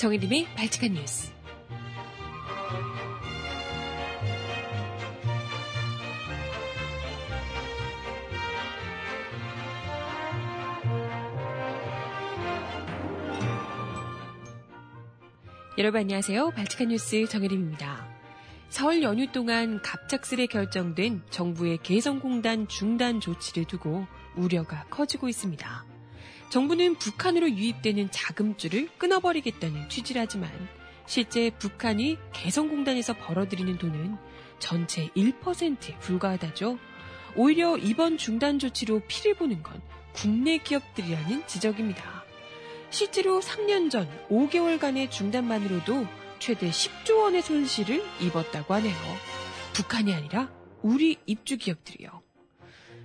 정혜림의 발칙한 뉴스. 여러분 안녕하세요. 발칙한 뉴스 정혜림입니다. 설 연휴 동안 갑작스레 결정된 정부의 개성공단 중단 조치를 두고 우려가 커지고 있습니다. 정부는 북한으로 유입되는 자금줄을 끊어버리겠다는 취지라지만 실제 북한이 개성공단에서 벌어들이는 돈은 전체 1%에 불과하다죠. 오히려 이번 중단 조치로 피를 보는 건 국내 기업들이라는 지적입니다. 실제로 3년 전 5개월간의 중단만으로도 최대 10조 원의 손실을 입었다고 하네요. 북한이 아니라 우리 입주 기업들이요.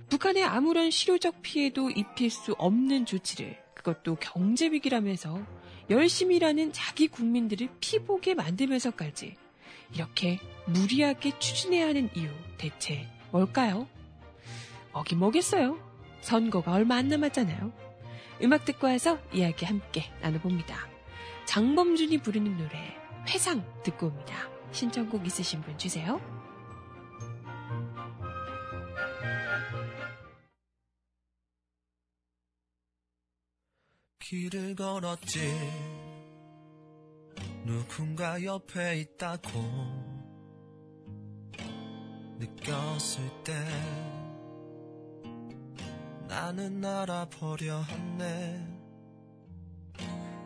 북한에 아무런 실효적 피해도 입힐 수 없는 조치를 그것도 경제 위기라면서 열심히 일하는 자기 국민들을 피보게 만들면서까지 이렇게 무리하게 추진해야 하는 이유 대체 뭘까요? 먹긴 뭐겠어요. 선거가 얼마 안 남았잖아요. 음악 듣고 와서 이야기 함께 나눠봅니다. 장범준이 부르는 노래 회상 듣고 옵니다. 신청곡 있으신 분 주세요. 길을 걸었지. 누군가 옆에 있다고 느꼈을 때 나는 알아버려 했네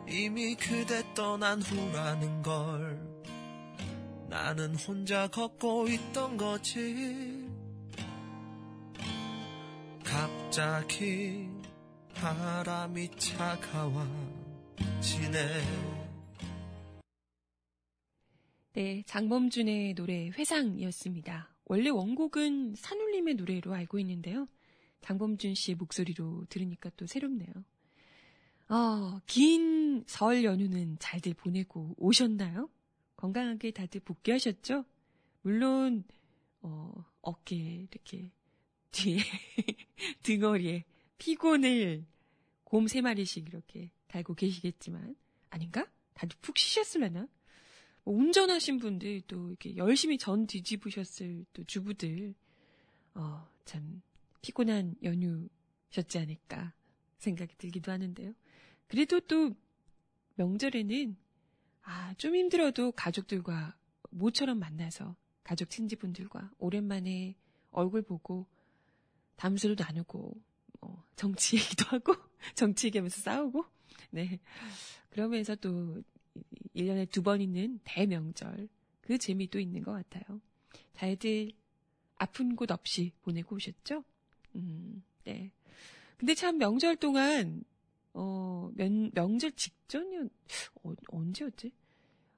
이미 그대 떠난 후라는 걸 나는 혼자 걷고 있던 거지. 갑자기 바람이 차가워지네. 네, 장범준의 노래 회상이었습니다. 원래 원곡은 산울림의 노래로 알고 있는데요. 장범준 씨의 목소리로 들으니까 또 새롭네요. 어, 긴 설 연휴는 잘들 보내고 오셨나요? 건강하게 다들 복귀하셨죠? 물론, 어, 어깨, 이렇게, 뒤에, 등허리에 피곤을 곰 세 마리씩 이렇게 달고 계시겠지만 아닌가? 다들 푹 쉬셨을라나? 뭐 운전하신 분들 또 이렇게 열심히 전 뒤집으셨을 또 주부들 어, 참 피곤한 연휴셨지 않을까 생각이 들기도 하는데요. 그래도 또 명절에는 아, 좀 힘들어도 가족들과 모처럼 만나서 가족 친지분들과 오랜만에 얼굴 보고 담소도 나누고 어, 정치 얘기도 하고, 정치 얘기하면서 싸우고, 네. 그러면서 또, 1년에 두 번 있는 대명절, 그 재미도 있는 것 같아요. 잘들 아픈 곳 없이 보내고 오셨죠? 음, 네. 근데 참 명절 동안, 어, 명, 명절 직전이었, 어, 언제였지?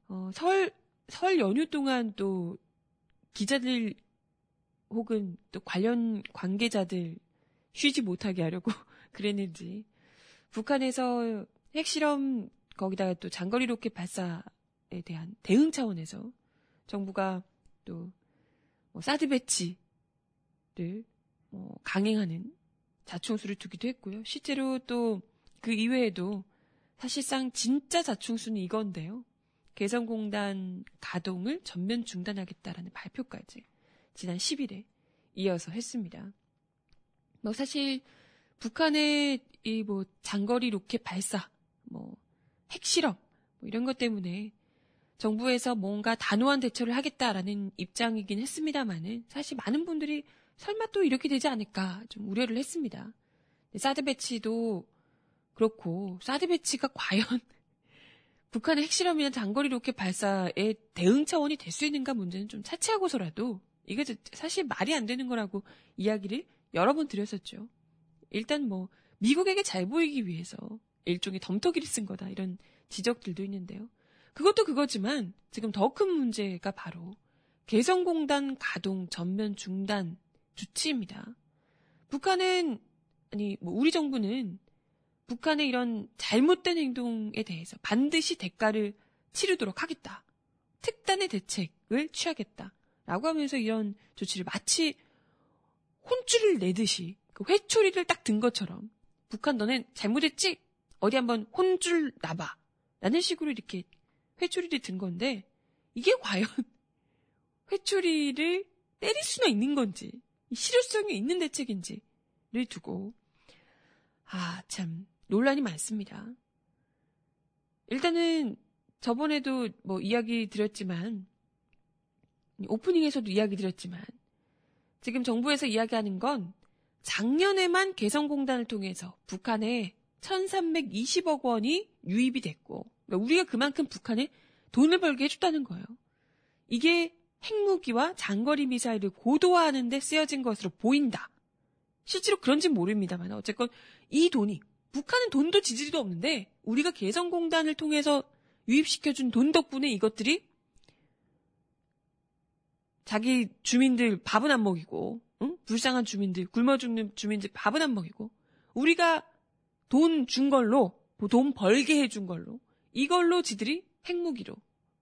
어, 설, 설 연휴 동안 또 기자들 혹은 또 관련 관계자들 쉬지 못하게 하려고 그랬는지 북한에서 핵실험 거기다가 또 장거리 로켓 발사에 대한 대응 차원에서 정부가 또 뭐 사드 배치를 뭐 강행하는 자충수를 두기도 했고요. 실제로 또 그 이외에도 사실상 진짜 자충수는 이건데요. 개성공단 가동을 전면 중단하겠다라는 발표까지 지난 10일에 이어서 했습니다. 뭐 사실 북한의 이 뭐 장거리 로켓 발사, 뭐 핵실험 뭐 이런 것 때문에 정부에서 뭔가 단호한 대처를 하겠다라는 입장이긴 했습니다만은 사실 많은 분들이 설마 또 이렇게 되지 않을까 좀 우려를 했습니다. 사드 배치도 그렇고 사드 배치가 과연 북한의 핵실험이나 장거리 로켓 발사의 대응 차원이 될 수 있는가 문제는 좀 차치하고서라도 이게 사실 말이 안 되는 거라고 이야기를 여러 번 드렸었죠. 일단 뭐 미국에게 잘 보이기 위해서 일종의 덤터기를 쓴 거다 이런 지적들도 있는데요. 그것도 그거지만 지금 더 큰 문제가 바로 개성공단 가동 전면 중단 조치입니다. 북한은 아니 뭐 우리 정부는 북한의 이런 잘못된 행동에 대해서 반드시 대가를 치르도록 하겠다. 특단의 대책을 취하겠다. 라고 하면서 이런 조치를 마치 혼쭐을 내듯이 그 회초리를 딱 든 것처럼 북한 너넨 잘못했지? 어디 한번 혼쭐 나봐. 라는 식으로 이렇게 회초리를 든 건데 이게 과연 회초리를 때릴 수나 있는 건지 실효성이 있는 대책인지를 두고 아 참 논란이 많습니다. 일단은 저번에도 뭐 이야기 드렸지만 오프닝에서도 이야기 드렸지만 지금 정부에서 이야기하는 건 작년에만 개성공단을 통해서 북한에 1320억 원이 유입이 됐고 그러니까 우리가 그만큼 북한에 돈을 벌게 해줬다는 거예요. 이게 핵무기와 장거리 미사일을 고도화하는 데 쓰여진 것으로 보인다. 실제로 그런지 모릅니다만 어쨌건 이 돈이 북한은 돈도 지지도 없는데 우리가 개성공단을 통해서 유입시켜준 돈 덕분에 이것들이 자기 주민들 밥은 안 먹이고 응? 불쌍한 주민들 굶어 죽는 주민들 밥은 안 먹이고 우리가 돈 준 걸로 돈 벌게 해준 걸로 이걸로 지들이 핵무기로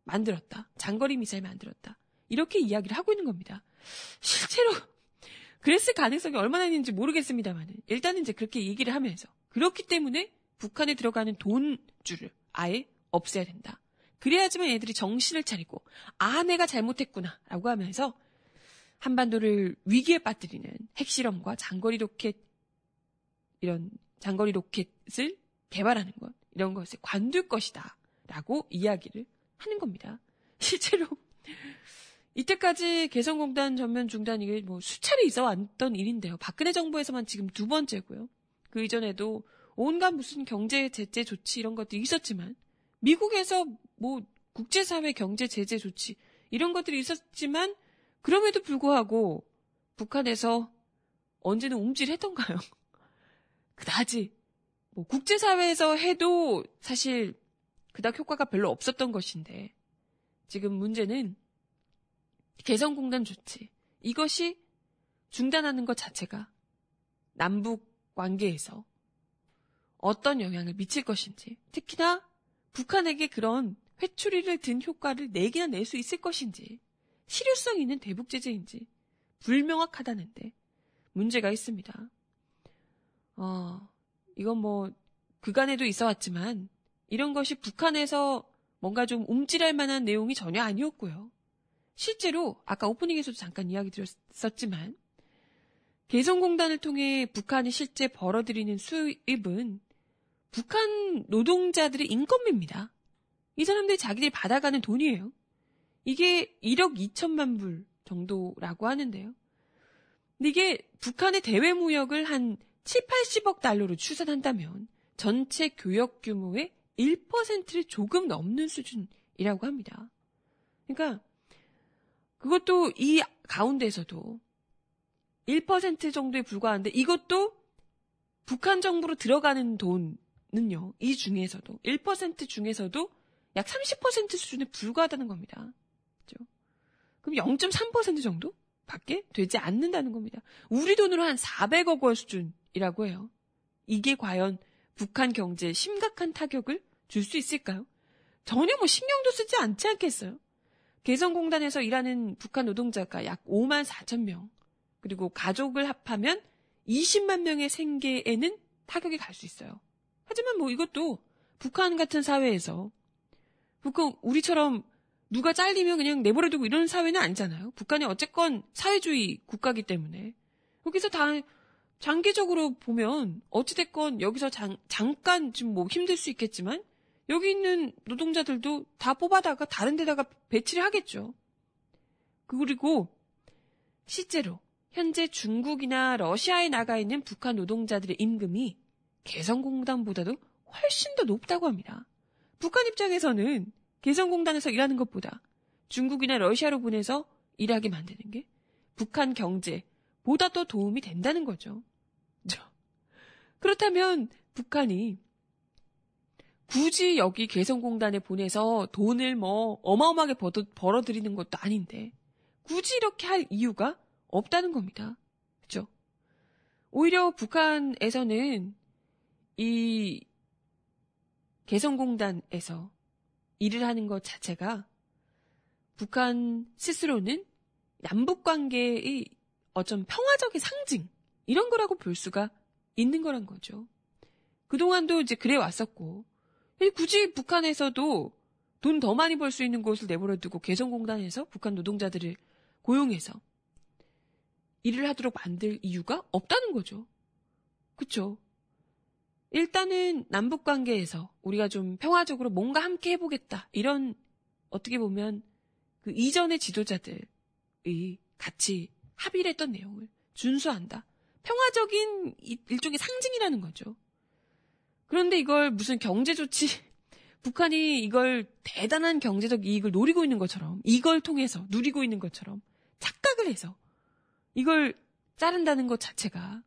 만들었다 장거리 미사일 만들었다 이렇게 이야기를 하고 있는 겁니다 실제로 그랬을 가능성이 얼마나 있는지 모르겠습니다만 일단은 이제 그렇게 얘기를 하면서 그렇기 때문에 북한에 들어가는 돈줄을 아예 없애야 된다. 그래야지만 애들이 정신을 차리고 아 내가 잘못했구나 라고 하면서 한반도를 위기에 빠뜨리는 핵실험과 장거리 로켓 이런 장거리 로켓을 개발하는 것 이런 것을 관둘 것이다 라고 이야기를 하는 겁니다. 실제로 이때까지 개성공단 전면 중단 이게 뭐 수차례 있어 왔던 일인데요. 박근혜 정부에서만 지금 두 번째고요. 그 이전에도 온갖 무슨 경제 제재 조치 이런 것들이 있었지만 미국에서 뭐 국제사회 경제 제재 조치 이런 것들이 있었지만 그럼에도 불구하고 북한에서 언제는 움찔했던가요? 그다지 뭐 국제사회에서 해도 사실 그닥 효과가 별로 없었던 것인데 지금 문제는 개성공단 조치 이것이 중단하는 것 자체가 남북 관계에서 어떤 영향을 미칠 것인지 특히나 북한에게 그런 회초리를 든 효과를 내기나 낼 수 있을 것인지 실효성 있는 대북 제재인지 불명확하다는데 문제가 있습니다. 어, 이건 뭐 그간에도 있어 왔지만 이런 것이 북한에서 뭔가 좀 움찔할 만한 내용이 전혀 아니었고요. 실제로 아까 오프닝에서도 잠깐 이야기 드렸었지만 개성공단을 통해 북한이 실제 벌어들이는 수입은 북한 노동자들의 인건비입니다. 이 사람들이 자기들이 받아가는 돈이에요. 이게 1억 2천만 불 정도라고 하는데요. 근데 이게 북한의 대외 무역을 한 7, 80억 달러로 추산한다면 전체 교역 규모의 1%를 조금 넘는 수준이라고 합니다. 그러니까 그것도 이 가운데서도 1% 정도에 불과한데 이것도 북한 정부로 들어가는 돈 는요, 이 중에서도, 1% 중에서도 약 30% 수준에 불과하다는 겁니다. 그죠? 그럼 0.3% 정도? 밖에 되지 않는다는 겁니다. 우리 돈으로 한 400억 원 수준이라고 해요. 이게 과연 북한 경제에 심각한 타격을 줄 수 있을까요? 전혀 뭐 신경도 쓰지 않지 않겠어요? 개성공단에서 일하는 북한 노동자가 약 5만 4천 명, 그리고 가족을 합하면 20만 명의 생계에는 타격이 갈 수 있어요. 하지만 뭐 이것도 북한 같은 사회에서 북한 우리처럼 누가 잘리면 그냥 내버려두고 이런 사회는 아니잖아요. 북한이 어쨌건 사회주의 국가기 때문에 여기서 다 장기적으로 보면 어찌됐건 여기서 장, 잠깐 좀 뭐 힘들 수 있겠지만 여기 있는 노동자들도 다 뽑아다가 다른 데다가 배치를 하겠죠. 그리고 실제로 현재 중국이나 러시아에 나가 있는 북한 노동자들의 임금이 개성공단보다도 훨씬 더 높다고 합니다. 북한 입장에서는 개성공단에서 일하는 것보다 중국이나 러시아로 보내서 일하게 만드는 게 북한 경제보다 더 도움이 된다는 거죠. 그렇다면 북한이 굳이 여기 개성공단에 보내서 돈을 뭐 어마어마하게 벌어들이는 것도 아닌데 굳이 이렇게 할 이유가 없다는 겁니다. 그죠? 오히려 북한에서는 이 개성공단에서 일을 하는 것 자체가 북한 스스로는 남북 관계의 어쩜 평화적인 상징 이런 거라고 볼 수가 있는 거란 거죠. 그동안도 이제 그래 왔었고 굳이 북한에서도 돈 더 많이 벌 수 있는 곳을 내버려 두고 개성공단에서 북한 노동자들을 고용해서 일을 하도록 만들 이유가 없다는 거죠. 그쵸? 일단은 남북 관계에서 우리가 좀 평화적으로 뭔가 함께 해보겠다. 이런 어떻게 보면 그 이전의 지도자들이 같이 합의를 했던 내용을 준수한다. 평화적인 일종의 상징이라는 거죠. 그런데 이걸 무슨 경제 조치, 북한이 이걸 대단한 경제적 이익을 노리고 있는 것처럼, 이걸 통해서 누리고 있는 것처럼 착각을 해서 이걸 자른다는 것 자체가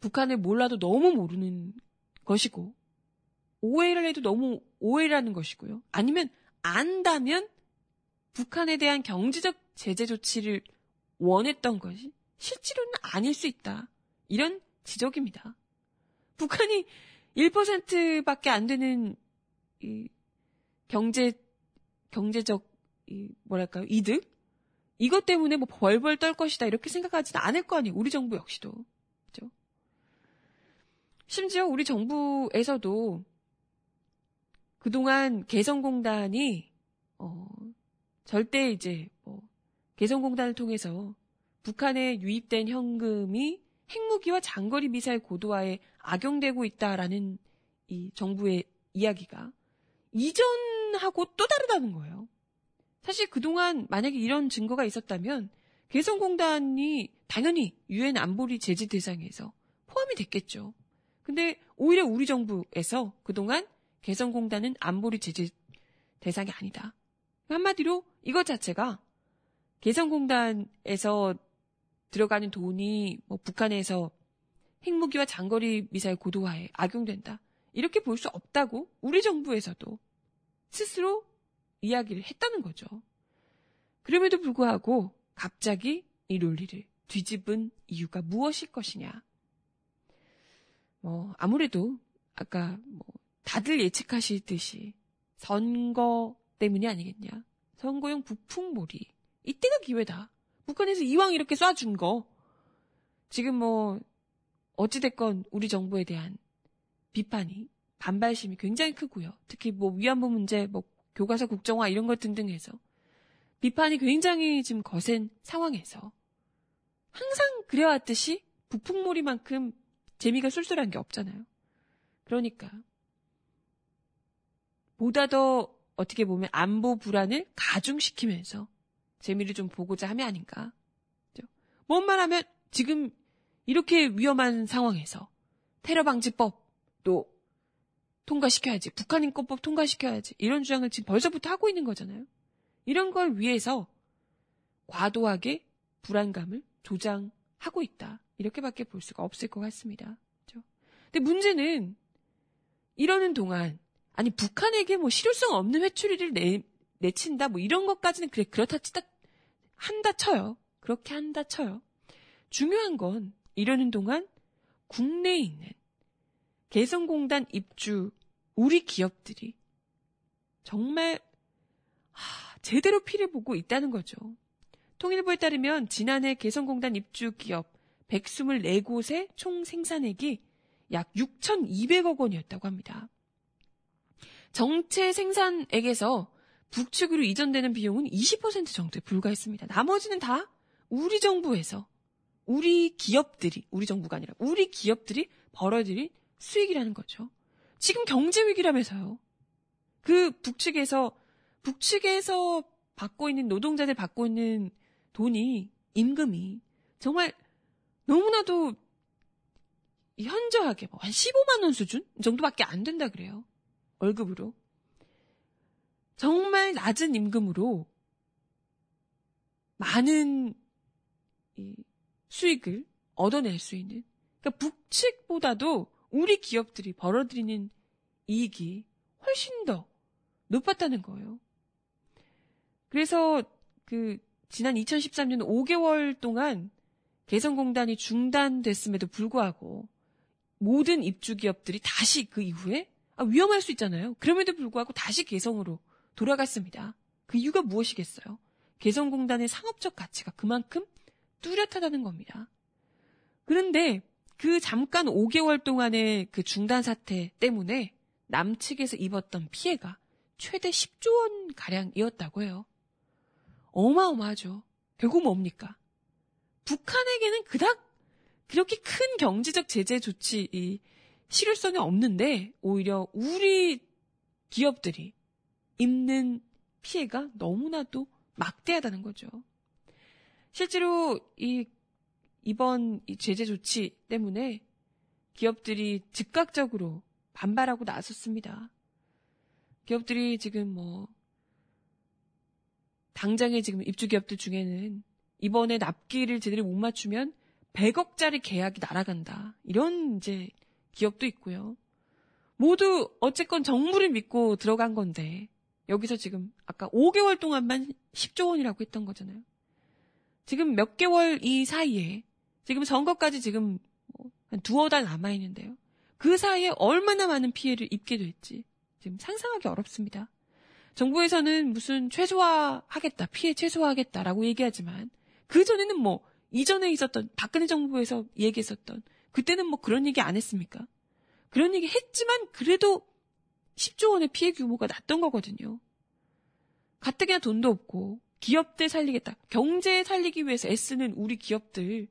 북한을 몰라도 너무 모르는 것이고, 오해를 해도 너무 오해라는 것이고요. 아니면 안다면 북한에 대한 경제적 제재 조치를 원했던 것이 실제로는 아닐 수 있다. 이런 지적입니다. 북한이 1%밖에 안 되는 이 경제 경제적 이 뭐랄까요 이득 이것 때문에 뭐 벌벌 떨 것이다 이렇게 생각하지는 않을 거 아니에요. 우리 정부 역시도? 심지어 우리 정부에서도 그동안 개성공단이 어 절대 이제 뭐 개성공단을 통해서 북한에 유입된 현금이 핵무기와 장거리 미사일 고도화에 악용되고 있다라는 이 정부의 이야기가 이전하고 또 다르다는 거예요. 사실 그동안 만약에 이런 증거가 있었다면 개성공단이 당연히 유엔 안보리 제재 대상에서 포함이 됐겠죠. 근데 오히려 우리 정부에서 그동안 개성공단은 안보리 제재 대상이 아니다. 한마디로 이것 자체가 개성공단에서 들어가는 돈이 뭐 북한에서 핵무기와 장거리 미사일 고도화에 악용된다. 이렇게 볼 수 없다고 우리 정부에서도 스스로 이야기를 했다는 거죠. 그럼에도 불구하고 갑자기 이 논리를 뒤집은 이유가 무엇일 것이냐. 뭐, 아무래도 아까 뭐 다들 예측하시듯이 선거 때문이 아니겠냐. 선거용 부풍몰이. 이때가 기회다. 북한에서 이왕 이렇게 쏴준 거, 지금 뭐, 어찌됐건 우리 정부에 대한 비판이, 반발심이 굉장히 크고요. 특히 뭐 위안부 문제, 뭐 교과서 국정화 이런 것 등등 해서 비판이 굉장히 지금 거센 상황에서 항상 그래왔듯이 부풍몰이만큼 재미가 쏠쏠한 게 없잖아요. 그러니까 보다 더 어떻게 보면 안보 불안을 가중시키면서 재미를 좀 보고자 함이 아닌가. 뭔 말 하면 지금 이렇게 위험한 상황에서 테러 방지법 또 통과시켜야지. 북한 인권법 통과시켜야지. 이런 주장을 지금 벌써부터 하고 있는 거잖아요. 이런 걸 위해서 과도하게 불안감을 조장하고 있다. 이렇게밖에 볼 수가 없을 것 같습니다. 그렇죠? 근데 문제는 이러는 동안 아니 북한에게 뭐 실효성 없는 회초리를 내, 내친다 뭐 이런 것까지는 그래 그렇다 치다 한다 쳐요. 그렇게 한다 쳐요. 중요한 건 이러는 동안 국내에 있는 개성공단 입주 우리 기업들이 정말 하, 제대로 피를 보고 있다는 거죠. 통일부에 따르면 지난해 개성공단 입주 기업 124곳의 총 생산액이 약 6,200억 원이었다고 합니다. 정체 생산액에서 북측으로 이전되는 비용은 20% 정도에 불과했습니다. 나머지는 다 우리 정부에서 우리 기업들이 우리 정부가 아니라 우리 기업들이 벌어들인 수익이라는 거죠. 지금 경제 위기라면서요. 그 북측에서 북측에서 받고 있는 노동자들 받고 있는 돈이 임금이 정말 너무나도 현저하게 뭐 한 15만 원 수준 정도밖에 안 된다 그래요. 월급으로. 정말 낮은 임금으로 많은 수익을 얻어낼 수 있는 그러니까 북측보다도 우리 기업들이 벌어들이는 이익이 훨씬 더 높았다는 거예요. 그래서 그 지난 2013년 5개월 동안 개성공단이 중단됐음에도 불구하고 모든 입주 기업들이 다시 그 이후에 아, 위험할 수 있잖아요. 그럼에도 불구하고 다시 개성으로 돌아갔습니다. 그 이유가 무엇이겠어요? 개성공단의 상업적 가치가 그만큼 뚜렷하다는 겁니다. 그런데 그 잠깐 5개월 동안의 그 중단 사태 때문에 남측에서 입었던 피해가 최대 10조 원 가량이었다고 해요. 어마어마하죠. 결국 뭡니까? 북한에게는 그닥 그렇게 큰 경제적 제재 조치 이 실효성이 없는데 오히려 우리 기업들이 입는 피해가 너무나도 막대하다는 거죠. 실제로 이 이번 이 제재 조치 때문에 기업들이 즉각적으로 반발하고 나섰습니다. 기업들이 지금 뭐 당장에 지금 입주 기업들 중에는 이번에 납기를 제대로 못 맞추면 100억짜리 계약이 날아간다. 이런 이제 기업도 있고요. 모두 어쨌건 정부를 믿고 들어간 건데 여기서 지금 아까 5개월 동안만 10조 원이라고 했던 거잖아요. 지금 몇 개월 이 사이에 지금 선거까지 지금 뭐한 두어 달 남아 있는데요. 그 사이에 얼마나 많은 피해를 입게 될지 지금 상상하기 어렵습니다. 정부에서는 무슨 최소화하겠다, 피해 최소화하겠다라고 얘기하지만 그 전에는 뭐 이전에 있었던 박근혜 정부에서 얘기했었던 그때는 뭐 그런 얘기 안 했습니까? 그런 얘기 했지만 그래도 10조 원의 피해 규모가 났던 거거든요. 가뜩이나 돈도 없고 기업들 살리겠다. 경제 살리기 위해서 애쓰는 우리 기업들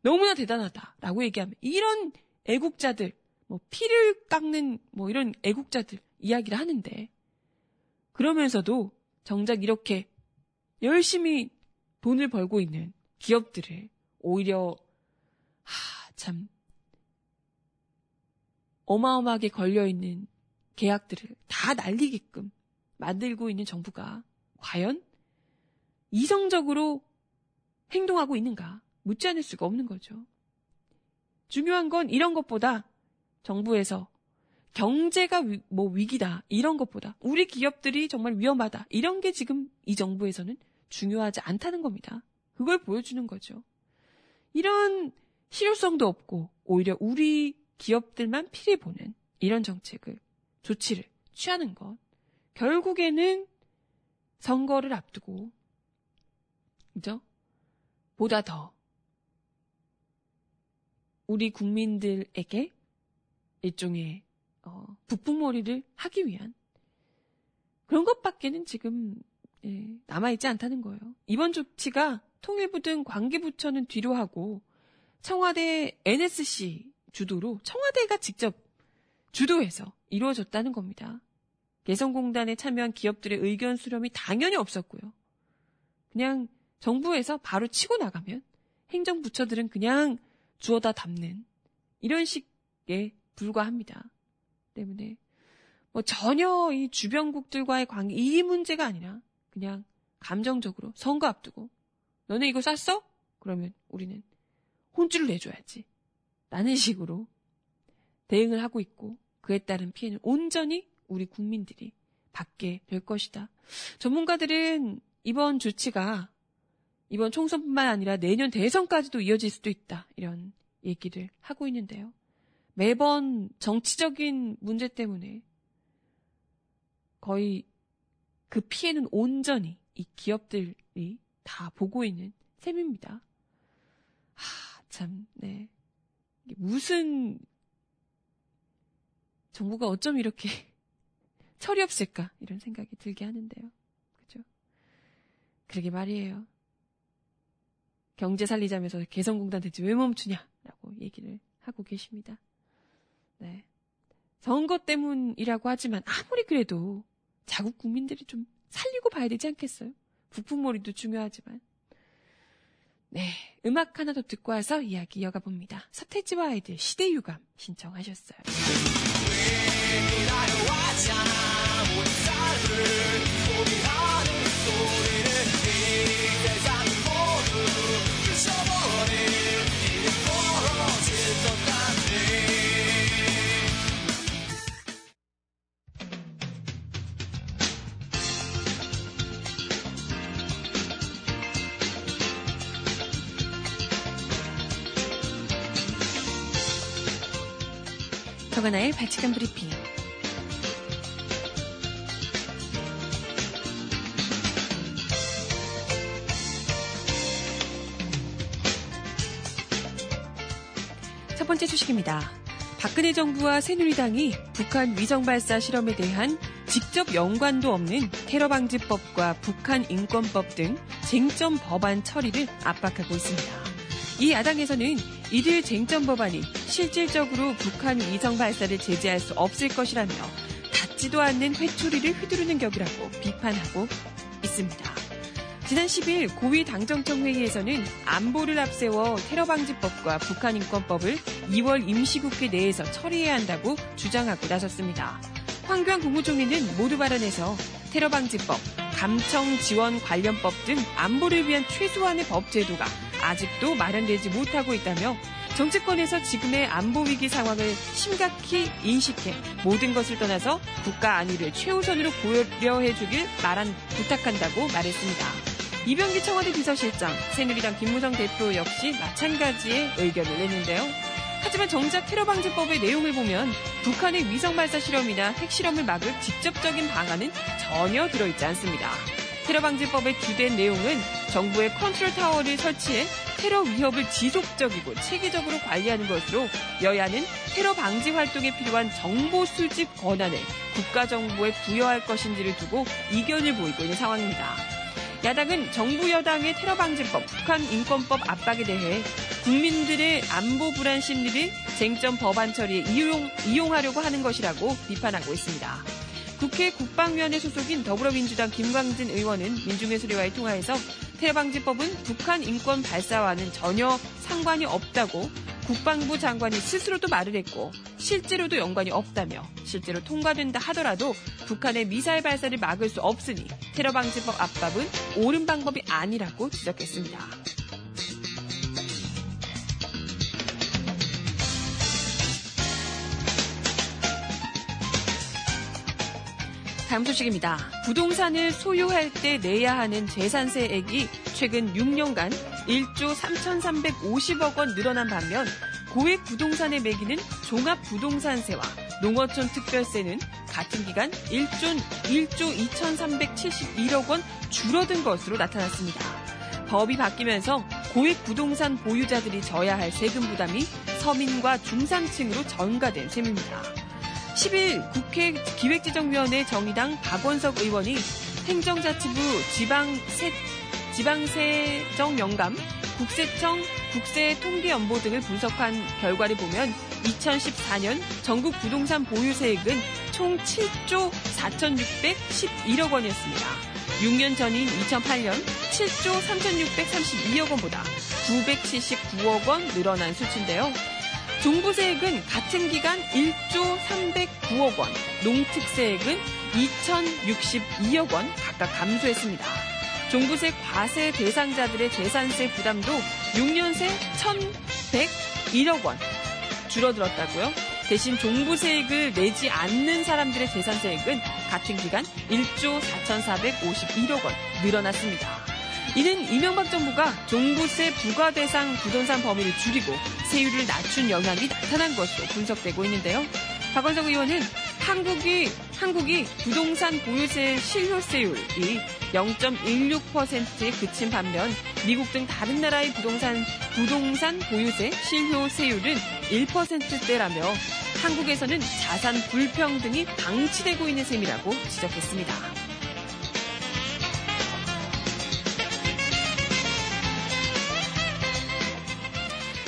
너무나 대단하다라고 얘기하면 이런 애국자들 뭐 피를 깎는 뭐 이런 애국자들 이야기를 하는데 그러면서도 정작 이렇게 열심히 돈을 벌고 있는 기업들을 오히려 하, 참 어마어마하게 걸려 있는 계약들을 다 날리게끔 만들고 있는 정부가 과연 이성적으로 행동하고 있는가 묻지 않을 수가 없는 거죠. 중요한 건 이런 것보다 정부에서 경제가 위, 뭐 위기다 이런 것보다 우리 기업들이 정말 위험하다 이런 게 지금 이 정부에서는 중요하지 않다는 겁니다. 그걸 보여주는 거죠. 이런 실효성도 없고 오히려 우리 기업들만 피해 보는 이런 정책을 조치를 취하는 것 결국에는 선거를 앞두고 그죠? 보다 더 우리 국민들에게 일종의 어, 북풍머리를 하기 위한 그런 것밖에는 지금 예, 남아있지 않다는 거예요. 이번 조치가 통일부 등 관계부처는 뒤로 하고 청와대 NSC 주도로 청와대가 직접 주도해서 이루어졌다는 겁니다. 개성공단에 참여한 기업들의 의견 수렴이 당연히 없었고요. 그냥 정부에서 바로 치고 나가면 행정부처들은 그냥 주워다 담는 이런 식에 불과합니다. 때문에 뭐 전혀 이 주변국들과의 관계 이 문제가 아니라 그냥 감정적으로 선거 앞두고 너네 이거 쌌어? 그러면 우리는 혼쭐을 내줘야지. 라는 식으로 대응을 하고 있고 그에 따른 피해는 온전히 우리 국민들이 받게 될 것이다. 전문가들은 이번 조치가 이번 총선뿐만 아니라 내년 대선까지도 이어질 수도 있다. 이런 얘기를 하고 있는데요. 매번 정치적인 문제 때문에 거의 그 피해는 온전히 이 기업들이 다 보고 있는 셈입니다. 하, 참, 네. 무슨 정부가 어쩜 이렇게 철이 없을까 이런 생각이 들게 하는데요. 그죠? 그러게 말이에요. 경제 살리자면서 개성공단 대체 왜 멈추냐 라고 얘기를 하고 계십니다. 네. 선거 때문이라고 하지만 아무리 그래도 자국 국민들이 좀 살리고 봐야 되지 않겠어요? 북풍몰이도 중요하지만. 네. 음악 하나 더 듣고 와서 이야기 이어가 봅니다. 서태지와 아이들 시대 유감 신청하셨어요. 정하나의 발칙한 브리핑. 첫 번째 소식입니다. 박근혜 정부와 새누리당이 북한 위성 발사 실험에 대한 직접 연관도 없는 테러 방지법과 북한 인권법 등 쟁점 법안 처리를 압박하고 있습니다. 이 야당에서는 이들 쟁점 법안이 실질적으로 북한 위성 발사를 제재할 수 없을 것이라며 닿지도 않는 회초리를 휘두르는 격이라고 비판하고 있습니다. 지난 10일 고위 당정청 회의에서는 안보를 앞세워 테러 방지법과 북한 인권법을 2월 임시국회 내에서 처리해야 한다고 주장하고 나섰습니다. 황교안 국무총리는 모두 발언에서 테러 방지법, 감청 지원 관련법 등 안보를 위한 최소한의 법 제도가 아직도 마련되지 못하고 있다며 정치권에서 지금의 안보 위기 상황을 심각히 인식해 모든 것을 떠나서 국가 안위를 최우선으로 고려해 주길 말한 부탁한다고 말했습니다. 이병기 청와대 비서실장, 새누리당 김무성 대표 역시 마찬가지의 의견을 냈는데요. 하지만 정작 테러 방지법의 내용을 보면 북한의 위성 발사 실험이나 핵 실험을 막을 직접적인 방안은 전혀 들어있지 않습니다. 테러 방지법의 주된 내용은 정부의 컨트롤 타워를 설치해 테러 위협을 지속적이고 체계적으로 관리하는 것으로 여야는 테러 방지 활동에 필요한 정보 수집 권한을 국가정보원에 부여할 것인지를 두고 이견을 보이고 있는 상황입니다. 야당은 정부 여당의 테러 방지법, 북한 인권법 압박에 대해 국민들의 안보 불안 심리를 쟁점 법안 처리에 이용, 이용하려고 하는 것이라고 비판하고 있습니다. 국회 국방위원회 소속인 더불어민주당 김광진 의원은 민중의 소리와의 통화에서 테러방지법은 북한 인권 발사와는 전혀 상관이 없다고 국방부 장관이 스스로도 말을 했고 실제로도 연관이 없다며 실제로 통과된다 하더라도 북한의 미사일 발사를 막을 수 없으니 테러방지법 압박은 옳은 방법이 아니라고 지적했습니다. 다음 소식입니다. 부동산을 소유할 때 내야 하는 재산세액이 최근 6년간 1조 3,350억 원 늘어난 반면 고액 부동산에 매기는 종합 부동산세와 농어촌 특별세는 같은 기간 1조, 1조 2,371억 원 줄어든 것으로 나타났습니다. 법이 바뀌면서 고액 부동산 보유자들이 져야 할 세금 부담이 서민과 중산층으로 전가된 셈입니다. 10일 국회 기획재정위원회 정의당 박원석 의원이 행정자치부 지방세, 지방세정 영감, 국세청 국세통계연보 등을 분석한 결과를 보면 2014년 전국 부동산 보유세액은 총 7조 4,611억 원이었습니다. 6년 전인 2008년 7조 3,632억 원보다 979억 원 늘어난 수치인데요. 종부세액은 같은 기간 1조 309억 원, 농특세액은 2,062억 원 각각 감소했습니다. 종부세 과세 대상자들의 재산세 부담도 6년 새 1,101억 원 줄어들었다고요. 대신 종부세액을 내지 않는 사람들의 재산세액은 같은 기간 1조 4,451억 원 늘어났습니다. 이는 이명박 정부가 종부세 부과 대상 부동산 범위를 줄이고 세율을 낮춘 영향이 나타난 것으로 분석되고 있는데요. 박원석 의원은 한국이 한국이 부동산 보유세 실효세율이 0.16%에 그친 반면 미국 등 다른 나라의 부동산 부동산 보유세 실효세율은 1%대라며 한국에서는 자산 불평등이 방치되고 있는 셈이라고 지적했습니다.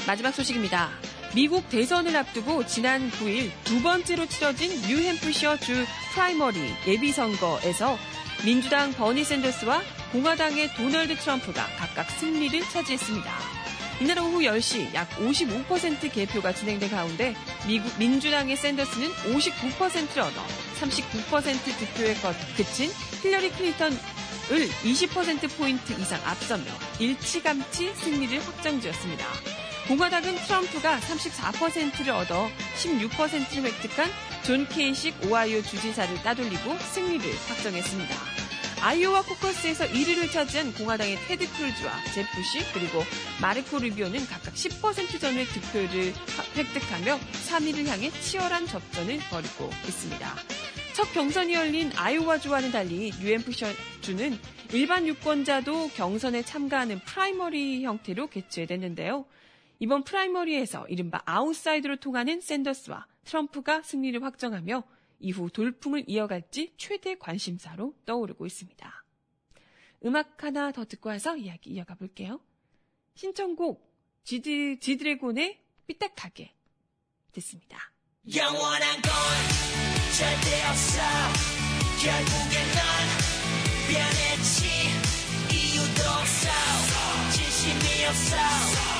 마지막 소식입니다. 미국 대선을 앞두고 지난 9일 두 번째로 치러진 뉴햄프셔 주 프라이머리 예비선거에서 민주당 버니 샌더스와 공화당의 도널드 트럼프가 각각 승리를 차지했습니다. 이날 오후 10시 약 55% 개표가 진행된 가운데 미국 민주당의 샌더스는 59%를 얻어 39% 득표에 그친 힐러리 클린턴을 20%포인트 이상 앞서며 일찌감치 승리를 확정지었습니다. 공화당은 트럼프가 34%를 얻어 16%를 획득한 존 케이식 오하이오 주지사를 따돌리고 승리를 확정했습니다. 아이오와 코커스에서 1위를 차지한 공화당의 테드 크루즈와 젭 부시 그리고 마르코 루비오는 각각 10% 전후의 득표를 획득하며 3위를 향해 치열한 접전을 벌이고 있습니다. 첫 경선이 열린 아이오와주와는 달리 뉴햄프셔주는 일반 유권자도 경선에 참가하는 프라이머리 형태로 개최됐는데요. 이번 프라이머리에서 이른바 아웃사이더로 통하는 샌더스와 트럼프가 승리를 확정하며 이후 돌풍을 이어갈지 최대 관심사로 떠오르고 있습니다. 음악 하나 더 듣고 와서 이야기 이어가 볼게요. 신청곡 지드, 지드래곤의 삐딱하게 듣습니다. 영원한 건 절대 없어 결국엔 넌 변했지 이유도 없어 진심이 없어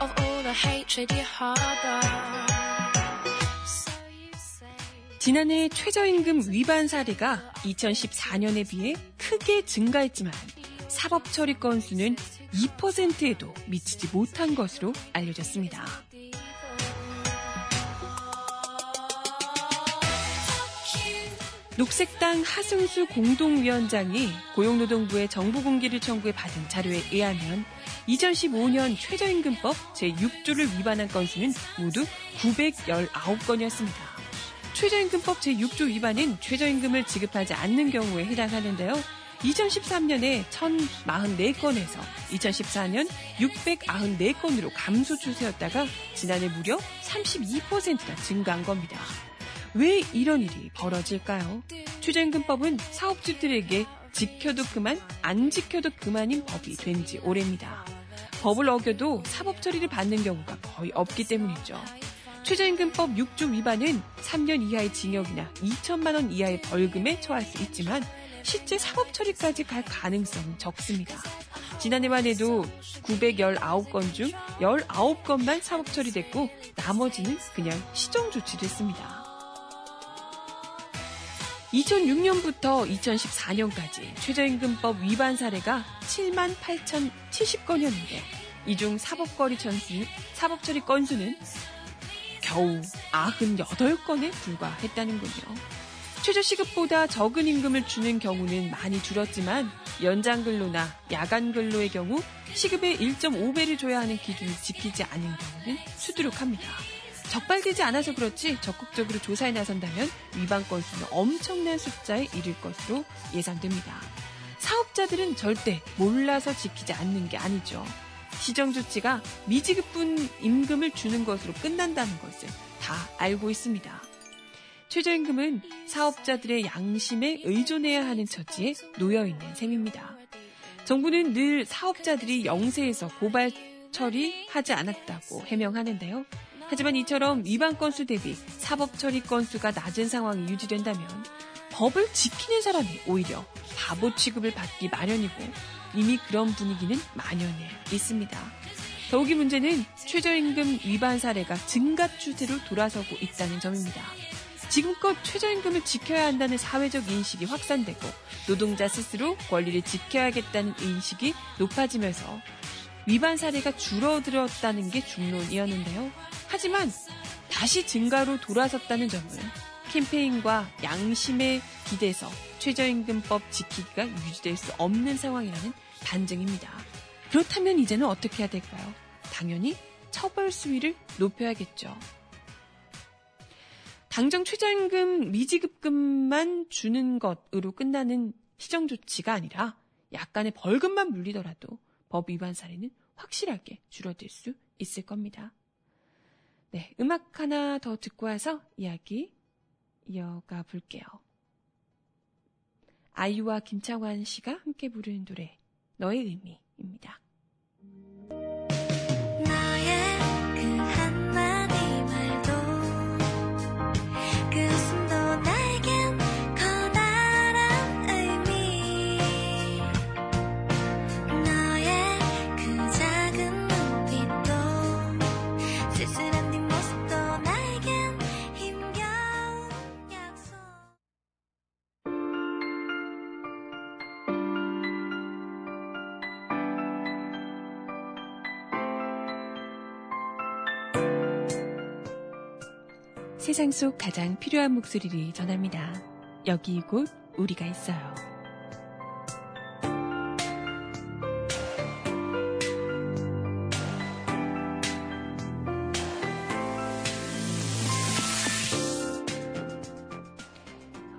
of all the hatred you harbor. 지난해 최저임금 위반 사례가 2014년에 비해 크게 증가했지만 사법 처리 건수는 2%에도 미치지 못한 것으로 알려졌습니다. 녹색당 하승수 공동위원장이 고용노동부의 정부 공개를 청구해 받은 자료에 의하면 2015년 최저임금법 제6조를 위반한 건수는 모두 919건이었습니다. 최저임금법 제6조 위반은 최저임금을 지급하지 않는 경우에 해당하는데요. 2013년에 1044건에서 2014년 694건으로 감소 추세였다가 지난해 무려 32%가 증가한 겁니다. 왜 이런 일이 벌어질까요? 최저임금법은 사업주들에게 지켜도 그만, 안 지켜도 그만인 법이 된 지 오래입니다. 법을 어겨도 사법 처리를 받는 경우가 거의 없기 때문이죠. 최저임금법 6조 위반은 3년 이하의 징역이나 2천만 원 이하의 벌금에 처할 수 있지만 실제 사법 처리까지 갈 가능성은 적습니다. 지난해만 해도 919건 중 19건만 사법 처리됐고 나머지는 그냥 시정 조치됐습니다. 2006년부터 2014년까지 최저임금법 위반 사례가 7만 8,070건이었는데 이 중 사법거리 천수, 사법처리 건수는 겨우 98건에 불과했다는군요. 최저시급보다 적은 임금을 주는 경우는 많이 줄었지만 연장근로나 야간근로의 경우 시급의 1.5배를 줘야 하는 기준을 지키지 않은 경우는 수두룩합니다. 적발되지 않아서 그렇지 적극적으로 조사에 나선다면 위반 건수는 엄청난 숫자에 이를 것으로 예상됩니다. 사업자들은 절대 몰라서 지키지 않는 게 아니죠. 시정 조치가 미지급분 임금을 주는 것으로 끝난다는 것을 다 알고 있습니다. 최저임금은 사업자들의 양심에 의존해야 하는 처지에 놓여 있는 셈입니다. 정부는 늘 사업자들이 영세에서 고발 처리하지 않았다고 해명하는데요. 하지만 이처럼 위반 건수 대비 사법 처리 건수가 낮은 상황이 유지된다면 법을 지키는 사람이 오히려 바보 취급을 받기 마련이고 이미 그런 분위기는 만연해 있습니다. 더욱이 문제는 최저임금 위반 사례가 증가 추세로 돌아서고 있다는 점입니다. 지금껏 최저임금을 지켜야 한다는 사회적 인식이 확산되고 노동자 스스로 권리를 지켜야겠다는 인식이 높아지면서 위반 사례가 줄어들었다는 게 중론이었는데요. 하지만 다시 증가로 돌아섰다는 점은 캠페인과 양심에 기대서 최저임금법 지키기가 유지될 수 없는 상황이라는 반증입니다. 그렇다면 이제는 어떻게 해야 될까요? 당연히 처벌 수위를 높여야겠죠. 당장 최저임금 미지급금만 주는 것으로 끝나는 시정 조치가 아니라 약간의 벌금만 물리더라도 법 위반 사례는 확실하게 줄어들 수 있을 겁니다. 네, 음악 하나 더 듣고 와서 이야기 이어가 볼게요. 아이유와 김창완 씨가 함께 부르는 노래, 너의 의미입니다. 세상 속 가장 필요한 목소리를 전합니다. 여기 곧 우리가 있어요.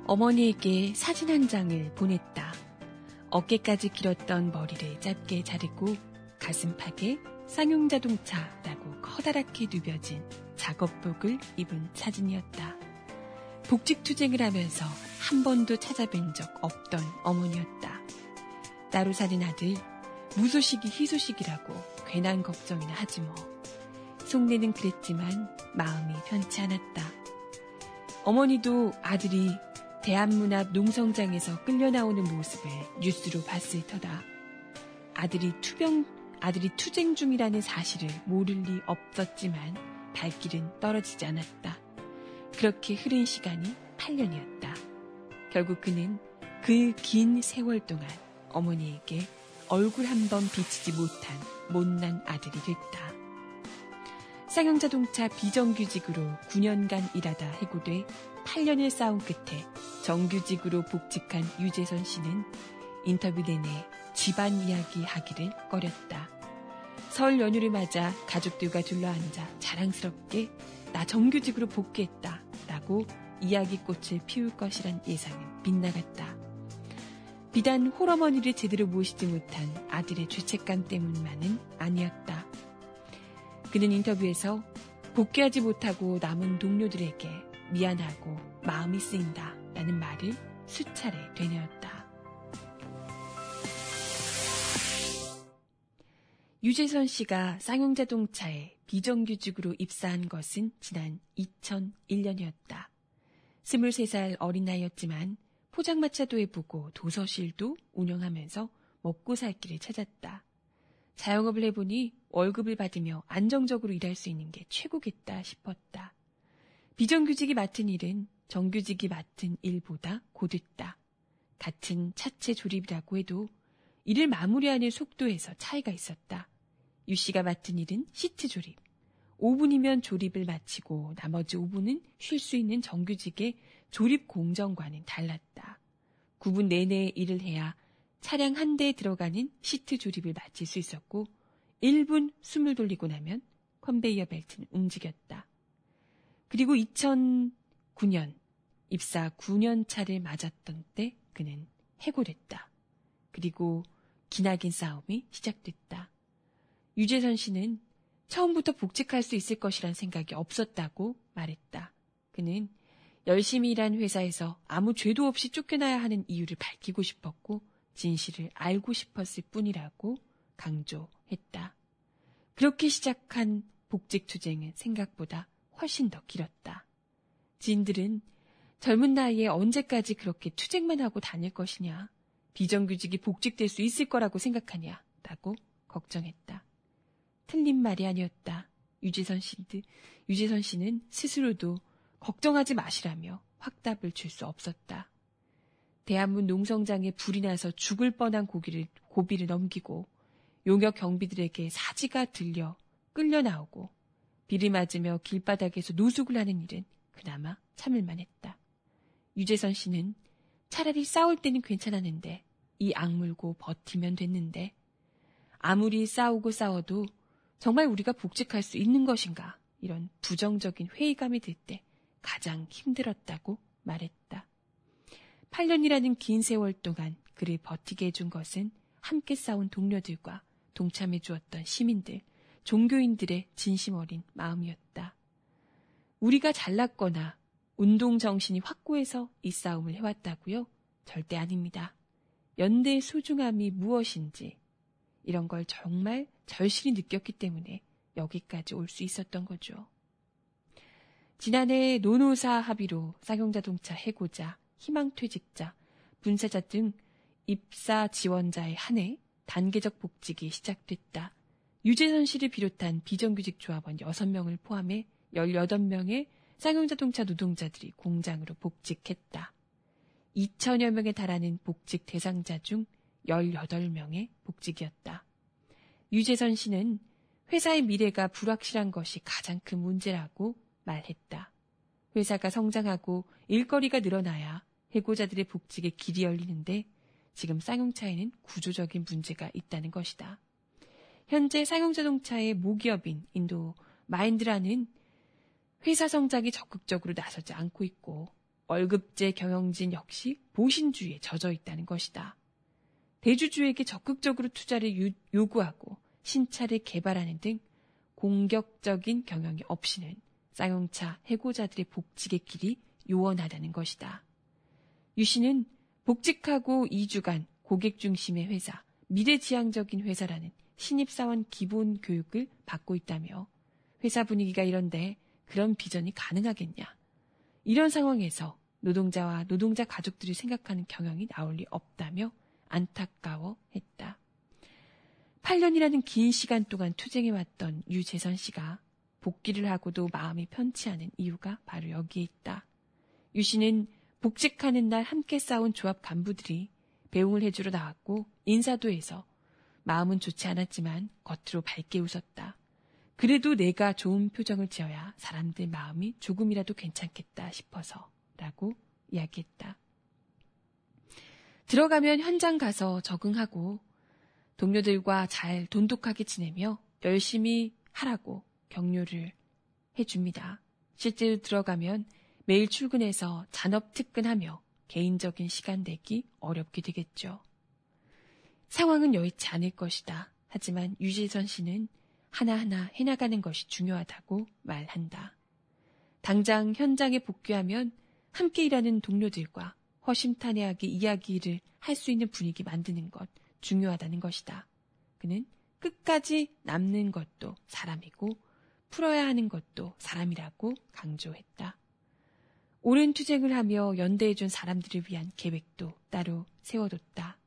어머니에게 사진 한 장을 보냈다. 어깨까지 길었던 머리를 짧게 자르고 가슴팍에 쌍용 자동차라고 커다랗게 누벼진 작업복을 입은 사진이었다. 복직투쟁을 하면서 한 번도 찾아뵌 적 없던 어머니였다. 따로 사는 아들, 무소식이 희소식이라고 괜한 걱정이나 하지 뭐. 속내는 그랬지만 마음이 편치 않았다. 어머니도 아들이 대한문 앞 농성장에서 끌려 나오는 모습을 뉴스로 봤을 터다. 아들이 투병, 아들이 투쟁 중이라는 사실을 모를 리 없었지만 발길은 떨어지지 않았다. 그렇게 흐른 시간이 8년이었다. 결국 그는 그 긴 세월 동안 어머니에게 얼굴 한 번 비치지 못한 못난 아들이 됐다. 쌍용자동차 비정규직으로 9년간 일하다 해고돼 8년을 싸운 끝에 정규직으로 복직한 유재선 씨는 인터뷰 내내 집안 이야기 하기를 꺼렸다. 설 연휴를 맞아 가족들과 둘러앉아 자랑스럽게 나 정규직으로 복귀했다 라고 이야기꽃을 피울 것이란 예상은 빗나갔다. 비단 홀어머니를 제대로 모시지 못한 아들의 죄책감 때문만은 아니었다. 그는 인터뷰에서 복귀하지 못하고 남은 동료들에게 미안하고 마음이 쓰인다 라는 말을 수차례 되뇌었다. 유재선 씨가 쌍용자동차에 비정규직으로 입사한 것은 지난 2001년이었다. 23살 어린 나이였지만 포장마차도 해보고 도서실도 운영하면서 먹고 살 길을 찾았다. 자영업을 해보니 월급을 받으며 안정적으로 일할 수 있는 게 최고겠다 싶었다. 비정규직이 맡은 일은 정규직이 맡은 일보다 고됐다. 같은 차체 조립이라고 해도 일을 마무리하는 속도에서 차이가 있었다. 유 씨가 맡은 일은 시트 조립. 5분이면 조립을 마치고 나머지 5분은 쉴 수 있는 정규직의 조립 공정과는 달랐다. 9분 내내 일을 해야 차량 한 대에 들어가는 시트 조립을 마칠 수 있었고 1분 숨을 돌리고 나면 컨베이어 벨트는 움직였다. 그리고 2009년 입사 9년 차를 맞았던 때 그는 해고됐다. 그리고 기나긴 싸움이 시작됐다. 유재선 씨는 처음부터 복직할 수 있을 것이란 생각이 없었다고 말했다. 그는 열심히 일한 회사에서 아무 죄도 없이 쫓겨나야 하는 이유를 밝히고 싶었고 진실을 알고 싶었을 뿐이라고 강조했다. 그렇게 시작한 복직 투쟁은 생각보다 훨씬 더 길었다. 지인들은 젊은 나이에 언제까지 그렇게 투쟁만 하고 다닐 것이냐, 비정규직이 복직될 수 있을 거라고 생각하냐, 라고 걱정했다. 틀린 말이 아니었다. 유지선 씨, 유지선 씨는 스스로도 걱정하지 마시라며 확답을 줄 수 없었다. 대한문 농성장에 불이 나서 죽을 뻔한 고기를, 고비를 넘기고 용역 경비들에게 사지가 들려 끌려 나오고 비를 맞으며 길바닥에서 노숙을 하는 일은 그나마 참을만 했다. 유재선 씨는 차라리 싸울 때는 괜찮았는데 이 악물고 버티면 됐는데 아무리 싸우고 싸워도 정말 우리가 복직할 수 있는 것인가 이런 부정적인 회의감이 들 때 가장 힘들었다고 말했다. 8년이라는 긴 세월 동안 그를 버티게 해준 것은 함께 싸운 동료들과 동참해 주었던 시민들, 종교인들의 진심 어린 마음이었다. 우리가 잘났거나 운동 정신이 확고해서 이 싸움을 해왔다고요? 절대 아닙니다. 연대의 소중함이 무엇인지 이런 걸 정말 절실히 느꼈기 때문에 여기까지 올 수 있었던 거죠. 지난해 노노사 합의로 쌍용자동차 해고자, 희망퇴직자, 분사자 등 입사 지원자에 한해 단계적 복직이 시작됐다. 유재선 씨를 비롯한 비정규직 조합원 6명을 포함해 18명의 쌍용자동차 노동자들이 공장으로 복직했다. 2천여 명에 달하는 복직 대상자 중 18명의 복직이었다. 유재선 씨는 회사의 미래가 불확실한 것이 가장 큰 문제라고 말했다. 회사가 성장하고 일거리가 늘어나야 해고자들의 복직에 길이 열리는데 지금 쌍용차에는 구조적인 문제가 있다는 것이다. 현재 쌍용자동차의 모기업인 인도 마인드라는 회사 성장이 적극적으로 나서지 않고 있고 월급제 경영진 역시 보신주의에 젖어 있다는 것이다. 대주주에게 적극적으로 투자를 요구하고 신차를 개발하는 등 공격적인 경영이 없이는 쌍용차 해고자들의 복직의 길이 요원하다는 것이다. 유 씨는 복직하고 2주간 고객 중심의 회사, 미래지향적인 회사라는 신입사원 기본 교육을 받고 있다며 회사 분위기가 이런데 그런 비전이 가능하겠냐. 이런 상황에서 노동자와 노동자 가족들이 생각하는 경영이 나올 리 없다며 안타까워 했다. 8년이라는 긴 시간 동안 투쟁해왔던 유재선 씨가 복귀를 하고도 마음이 편치 않은 이유가 바로 여기에 있다. 유 씨는 복직하는 날 함께 싸운 조합 간부들이 배웅을 해주러 나왔고 인사도에서 마음은 좋지 않았지만 겉으로 밝게 웃었다. 그래도 내가 좋은 표정을 지어야 사람들 마음이 조금이라도 괜찮겠다 싶어서 라고 이야기했다. 들어가면 현장 가서 적응하고 동료들과 잘 돈독하게 지내며 열심히 하라고 격려를 해줍니다. 실제로 들어가면 매일 출근해서 잔업 특근하며 개인적인 시간 내기 어렵게 되겠죠. 상황은 여의치 않을 것이다. 하지만 유재선 씨는 하나하나 해나가는 것이 중요하다고 말한다. 당장 현장에 복귀하면 함께 일하는 동료들과 허심탄회하게 이야기를 할 수 있는 분위기 만드는 것 중요하다는 것이다. 그는 끝까지 남는 것도 사람이고 풀어야 하는 것도 사람이라고 강조했다. 오랜 투쟁을 하며 연대해준 사람들을 위한 계획도 따로 세워뒀다.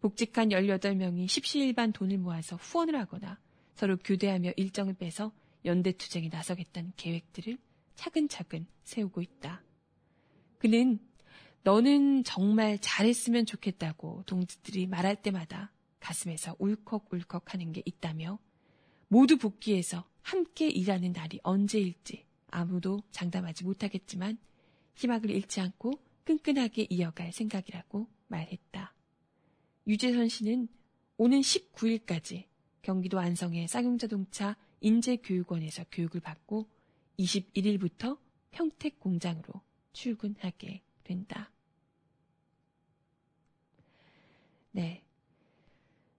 복직한 18명이 십시일반 돈을 모아서 후원을 하거나 서로 교대하며 일정을 빼서 연대 투쟁에 나서겠다는 계획들을 차근차근 세우고 있다. 그는 너는 정말 잘했으면 좋겠다고 동지들이 말할 때마다 가슴에서 울컥울컥 하는 게 있다며 모두 복귀해서 함께 일하는 날이 언제일지 아무도 장담하지 못하겠지만 희망을 잃지 않고 끈끈하게 이어갈 생각이라고 말했다. 유재선 씨는 오는 19일까지 경기도 안성의 쌍용자동차 인재교육원에서 교육을 받고 21일부터 평택 공장으로 출근하게 된다. 네.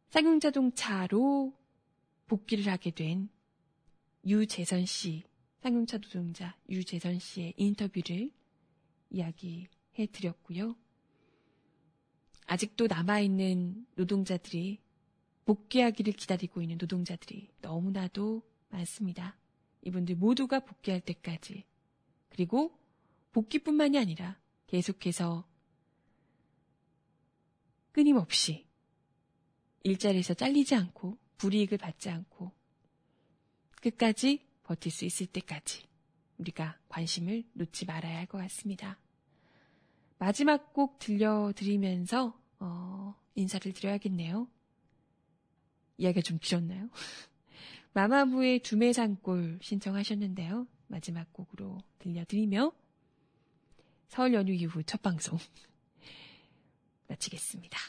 쌍용 자동차로 복귀를 하게 된 유재선 씨, 쌍용차 노동자 유재선 씨의 인터뷰를 이야기해 드렸고요. 아직도 남아있는 노동자들이 복귀하기를 기다리고 있는 노동자들이 너무나도 많습니다. 이분들 모두가 복귀할 때까지 그리고 복귀뿐만이 아니라 계속해서 끊임없이 일자리에서 잘리지 않고 불이익을 받지 않고 끝까지 버틸 수 있을 때까지 우리가 관심을 놓지 말아야 할 것 같습니다. 마지막 곡 들려드리면서 어, 인사를 드려야겠네요. 이야기가 좀 길었나요? 마마무의 두메산골 신청하셨는데요. 마지막 곡으로 들려드리며 설 연휴 이후 첫 방송 마치겠습니다.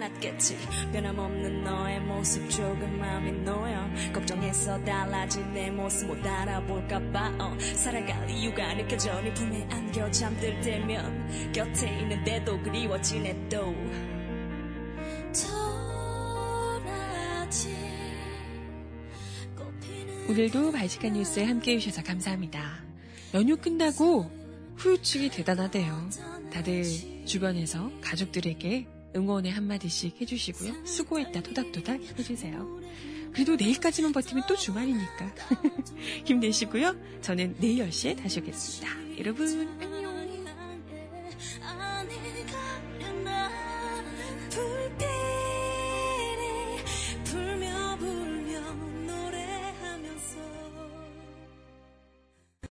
않았겠지 변함없는 너의 모습 조금 마음이 놓여 걱정해서 달라진 내 모습 못 알아볼까봐 어, 살아갈 이유가 느껴져 네 품에 안겨 잠들 때면 곁에 있는데도 그리워지네 또 오늘도 발칙한 뉴스에 함께 해주셔서 감사합니다. 연휴 끝나고 후유증이 대단하대요. 다들 주변에서 가족들에게 응원의 한마디씩 해주시고요. 수고했다 토닥토닥 해주세요. 그래도 내일까지만 버티면 또 주말이니까. 힘내시고요. 저는 내일 10시에 다시 오겠습니다. 여러분, 안녕.